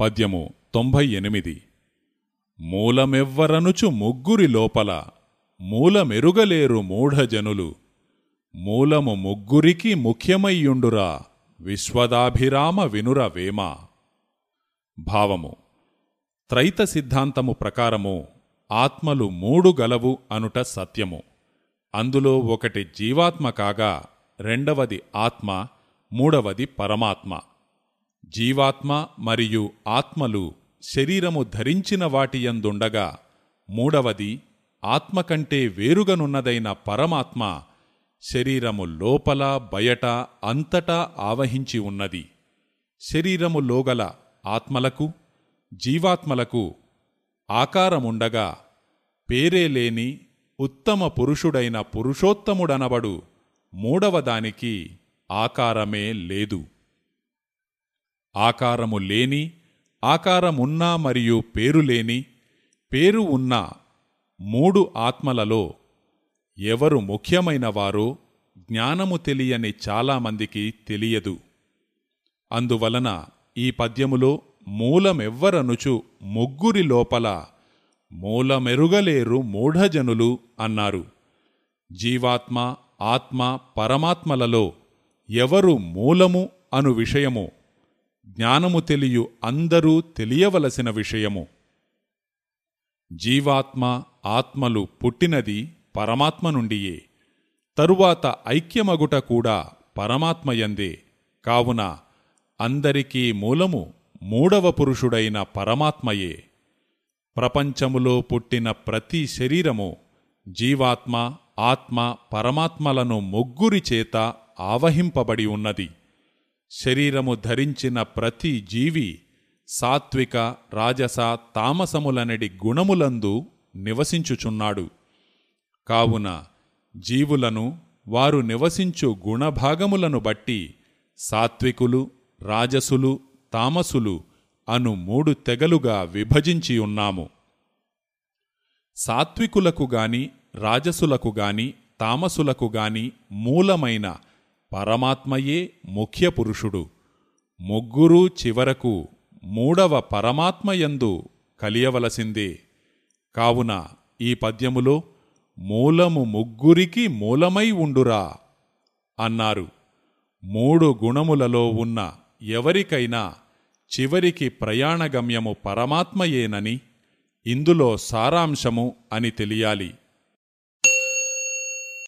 పద్యము తొంభై ఎనిమిది మూలమెవ్వరనుచు ముగ్గురి లోపల మూలమెరుగలేరు మూఢజనులు. మూలము ముగ్గురికి ముఖ్యమయ్యుండురా విశ్వదాభిరామ వినుర వేమ. భావము త్రైత సిద్ధాంతము ప్రకారము ఆత్మలు మూడు గలవు అనుట సత్యము. అందులో ఒకటి జీవాత్మ కాగా రెండవది ఆత్మ మూడవది పరమాత్మ. జీవాత్మ మరియు ఆత్మలు శరీరము ధరించిన వాటియందుండగా మూడవది ఆత్మ కంటే వేరుగనున్నదైన పరమాత్మ శరీరము లోపల బయట అంతటా ఆవహించి ఉన్నది. శరీరము లోగల ఆత్మలకు జీవాత్మలకు ఆకారముండగా పేరే లేని ఉత్తమ పురుషుడైన పురుషోత్తముడనబడు మూడవదానికి ఆకారమే లేదు. ఆకారము లేని ఆకారమున్నా మరియు పేరు లేని పేరు ఉన్న మూడు ఆత్మలలో ఎవరు ముఖ్యమైనవారో జ్ఞానము తెలియని చాలామందికి తెలియదు. అందువలన ఈ పద్యములో మూలమెవ్వరనుచు ముగ్గురి లోపల మూలమెరుగలేరు మూఢజనులు అన్నారు. జీవాత్మ ఆత్మ పరమాత్మలలో ఎవరు మూలము అను విషయము జ్ఞానము తెలియు అందరూ తెలియవలసిన విషయము. జీవాత్మ ఆత్మలు పుట్టినది పరమాత్మ నుండియే. తరువాత ఐక్యమగుట కూడా పరమాత్మయందే కావున అందరికీ మూలము మూడవ పురుషుడైన పరమాత్మయే. ప్రపంచములో పుట్టిన ప్రతి శరీరము జీవాత్మ ఆత్మ పరమాత్మలను ముగ్గురి చేత ఆవహింపబడి ఉన్నది. శరీరము ధరించిన ప్రతి జీవి సాత్విక రాజస తామసములనడి గుణములందు నివసించుచున్నాడు. కావున జీవులను వారు నివసించు గుణభాగములను బట్టి సాత్వికులు రాజసులు తామసులు అను మూడు తెగలుగా విభజించి ఉన్నాము. సాత్వికులకు గాని రాజసులకు గాని తామసులకు గాని మూలమైన పరమాత్మయే ముఖ్య పురుషుడు ముగ్గురూ చివరకు మూడవ పరమాత్మయందు కలియవలసిందే. కావున ఈ పద్యములో మూలము ముగ్గురికి మూలమై ఉండురా అన్నారు. మూడు గుణములలో ఉన్న ఎవరికైనా చివరికి ప్రయాణగమ్యము పరమాత్మయేనని ఇందులో సారాంశము అని తెలియాలి.